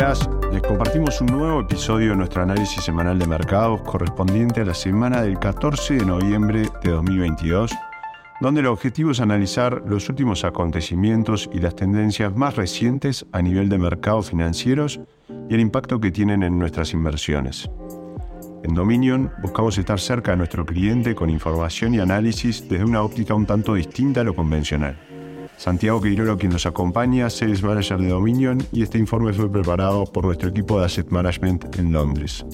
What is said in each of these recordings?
días. Les compartimos un nuevo episodio de nuestro análisis semanal de mercados correspondiente a la semana del 14 de noviembre de 2022, donde el objetivo es analizar los últimos acontecimientos y las tendencias más recientes a nivel de mercados financieros y el impacto que tienen en nuestras inversiones. En Dominion buscamos estar cerca de nuestro cliente con información y análisis desde una óptica un tanto distinta a lo convencional. Santiago Quirolo, quien nos acompaña, Sales Manager de Dominion, y este informe fue preparado por nuestro equipo de Asset Management en Londres.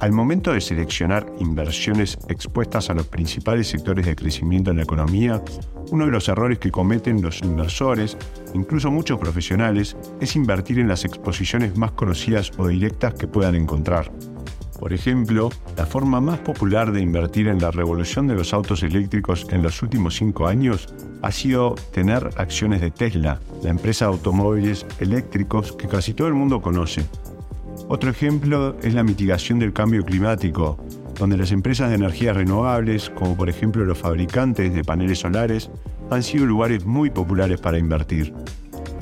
Al momento de seleccionar inversiones expuestas a los principales sectores de crecimiento en la economía, uno de los errores que cometen los inversores, incluso muchos profesionales, es invertir en las exposiciones más conocidas o directas que puedan encontrar. Por ejemplo, la forma más popular de invertir en la revolución de los autos eléctricos en los últimos cinco años ha sido tener acciones de Tesla, la empresa de automóviles eléctricos que casi todo el mundo conoce. Otro ejemplo es la mitigación del cambio climático, donde las empresas de energías renovables, como por ejemplo los fabricantes de paneles solares, han sido lugares muy populares para invertir.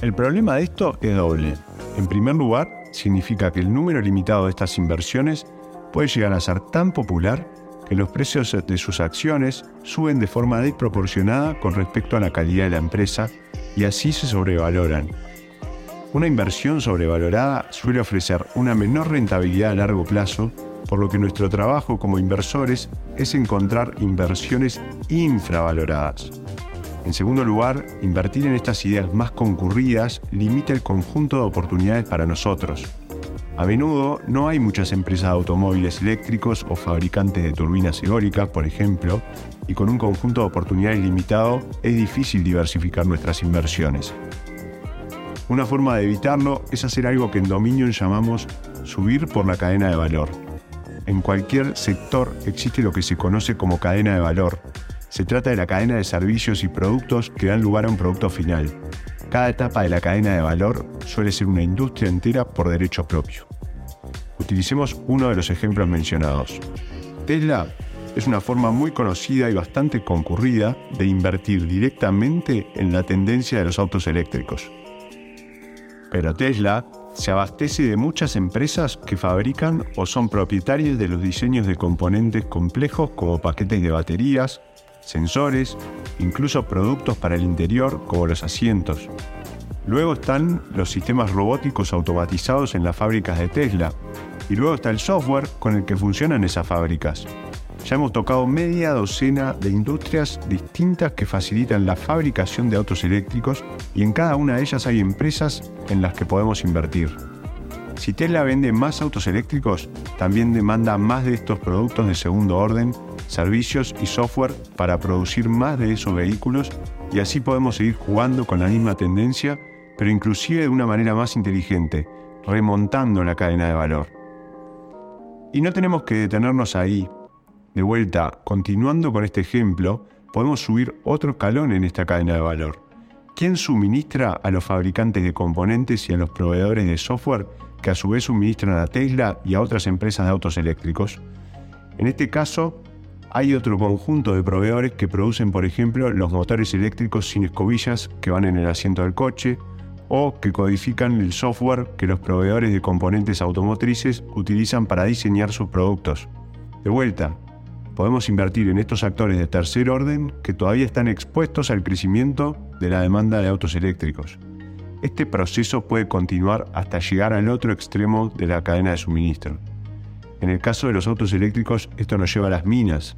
El problema de esto es doble. En primer lugar, significa que el número limitado de estas inversiones puede llegar a ser tan popular que los precios de sus acciones suben de forma desproporcionada con respecto a la calidad de la empresa y así se sobrevaloran. Una inversión sobrevalorada suele ofrecer una menor rentabilidad a largo plazo, por lo que nuestro trabajo como inversores es encontrar inversiones infravaloradas. En segundo lugar, invertir en estas ideas más concurridas limita el conjunto de oportunidades para nosotros, a menudo no hay muchas empresas de automóviles eléctricos o fabricantes de turbinas eólicas, por ejemplo, y con un conjunto de oportunidades limitado es difícil diversificar nuestras inversiones. Una forma de evitarlo es hacer algo que en Dominion llamamos subir por la cadena de valor. En cualquier sector existe lo que se conoce como cadena de valor. Se trata de la cadena de servicios y productos que dan lugar a un producto final. Cada etapa de la cadena de valor suele ser una industria entera por derecho propio. Utilicemos uno de los ejemplos mencionados. Tesla es una forma muy conocida y bastante concurrida de invertir directamente en la tendencia de los autos eléctricos. Pero Tesla se abastece de muchas empresas que fabrican o son propietarias de los diseños de componentes complejos como paquetes de baterías, sensores, incluso productos para el interior como los asientos. Luego están los sistemas robóticos automatizados en las fábricas de Tesla. Y luego está el software con el que funcionan esas fábricas. Ya hemos tocado media docena de industrias distintas que facilitan la fabricación de autos eléctricos y en cada una de ellas hay empresas en las que podemos invertir. Si Tesla vende más autos eléctricos, también demanda más de estos productos de segundo orden servicios y software para producir más de esos vehículos y así podemos seguir jugando con la misma tendencia, pero inclusive de una manera más inteligente, remontando la cadena de valor. Y no tenemos que detenernos ahí. De vuelta, continuando con este ejemplo, podemos subir otro escalón en esta cadena de valor. ¿Quién suministra a los fabricantes de componentes y a los proveedores de software que a su vez suministran a Tesla y a otras empresas de autos eléctricos? En este caso, hay otro conjunto de proveedores que producen, por ejemplo, los motores eléctricos sin escobillas que van en el asiento del coche o que codifican el software que los proveedores de componentes automotrices utilizan para diseñar sus productos. De vuelta, podemos invertir en estos actores de tercer orden que todavía están expuestos al crecimiento de la demanda de autos eléctricos. Este proceso puede continuar hasta llegar al otro extremo de la cadena de suministro. En el caso de los autos eléctricos, esto nos lleva a las minas.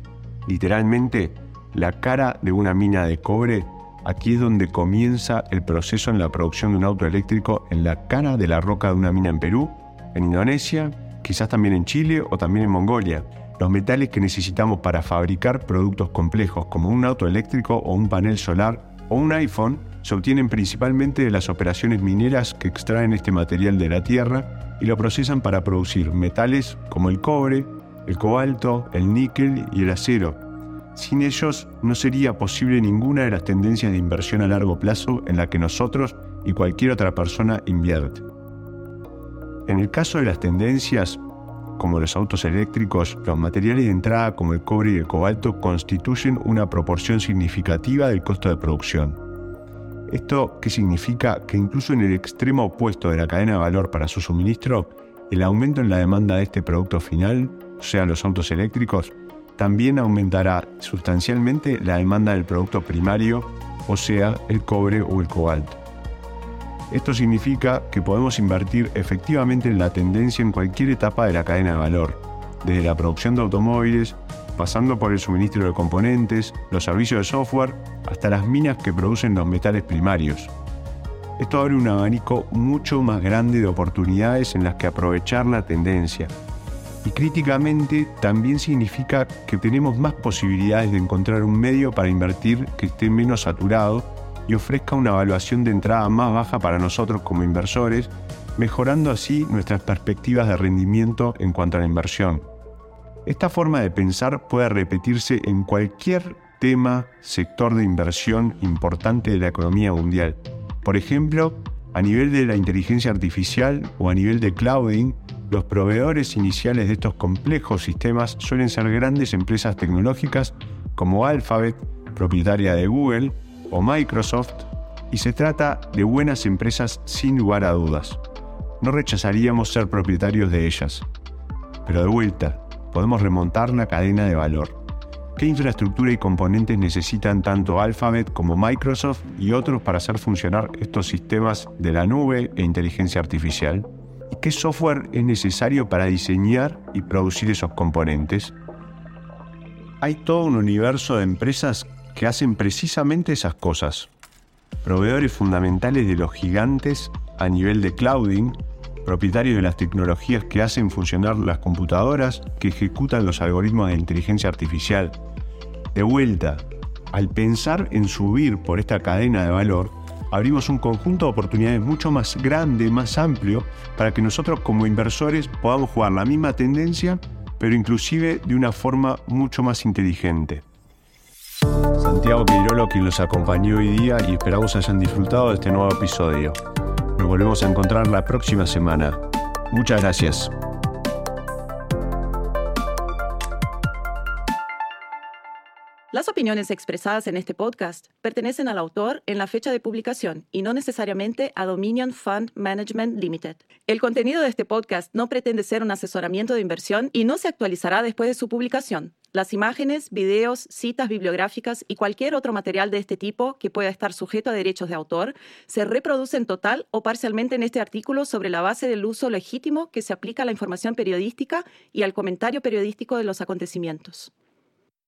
Literalmente, la cara de una mina de cobre, aquí es donde comienza el proceso en la producción de un auto eléctrico en la cara de la roca de una mina en Perú, en Indonesia, quizás también en Chile o también en Mongolia. Los metales que necesitamos para fabricar productos complejos como un auto eléctrico o un panel solar o un iPhone se obtienen principalmente de las operaciones mineras que extraen este material de la tierra y lo procesan para producir metales como el cobre, el cobalto, el níquel y el acero. Sin ellos no sería posible ninguna de las tendencias de inversión a largo plazo en la que nosotros y cualquier otra persona invierte. En el caso de las tendencias, como los autos eléctricos, los materiales de entrada como el cobre y el cobalto constituyen una proporción significativa del costo de producción. ¿Esto qué significa? Que incluso en el extremo opuesto de la cadena de valor para su suministro, el aumento en la demanda de este producto final, o sea, los autos eléctricos, también aumentará sustancialmente la demanda del producto primario, o sea, el cobre o el cobalto. Esto significa que podemos invertir efectivamente en la tendencia en cualquier etapa de la cadena de valor, desde la producción de automóviles, pasando por el suministro de componentes, los servicios de software, hasta las minas que producen los metales primarios. Esto abre un abanico mucho más grande de oportunidades en las que aprovechar la tendencia. Y críticamente también significa que tenemos más posibilidades de encontrar un medio para invertir que esté menos saturado y ofrezca una evaluación de entrada más baja para nosotros como inversores, mejorando así nuestras perspectivas de rendimiento en cuanto a la inversión. Esta forma de pensar puede repetirse en cualquier tema, sector de inversión importante de la economía mundial. Por ejemplo, a nivel de la inteligencia artificial o a nivel de clouding, los proveedores iniciales de estos complejos sistemas suelen ser grandes empresas tecnológicas como Alphabet, propietaria de Google, o Microsoft, y se trata de buenas empresas sin lugar a dudas. No rechazaríamos ser propietarios de ellas. Pero de vuelta, podemos remontar la cadena de valor. ¿Qué infraestructura y componentes necesitan tanto Alphabet como Microsoft y otros para hacer funcionar estos sistemas de la nube e inteligencia artificial? ¿Y qué software es necesario para diseñar y producir esos componentes? Hay todo un universo de empresas que hacen precisamente esas cosas. Proveedores fundamentales de los gigantes a nivel de clouding, propietarios de las tecnologías que hacen funcionar las computadoras, que ejecutan los algoritmos de inteligencia artificial. De vuelta, al pensar en subir por esta cadena de valor, abrimos un conjunto de oportunidades mucho más grande, más amplio, para que nosotros como inversores podamos jugar la misma tendencia, pero inclusive de una forma mucho más inteligente. Santiago Quirolo quien los acompañó hoy día y esperamos hayan disfrutado de este nuevo episodio. Nos volvemos a encontrar la próxima semana. Muchas gracias. Las opiniones expresadas en este podcast pertenecen al autor en la fecha de publicación y no necesariamente a Dominion Fund Management Limited. El contenido de este podcast no pretende ser un asesoramiento de inversión y no se actualizará después de su publicación. Las imágenes, videos, citas bibliográficas y cualquier otro material de este tipo que pueda estar sujeto a derechos de autor se reproducen total o parcialmente en este artículo sobre la base del uso legítimo que se aplica a la información periodística y al comentario periodístico de los acontecimientos.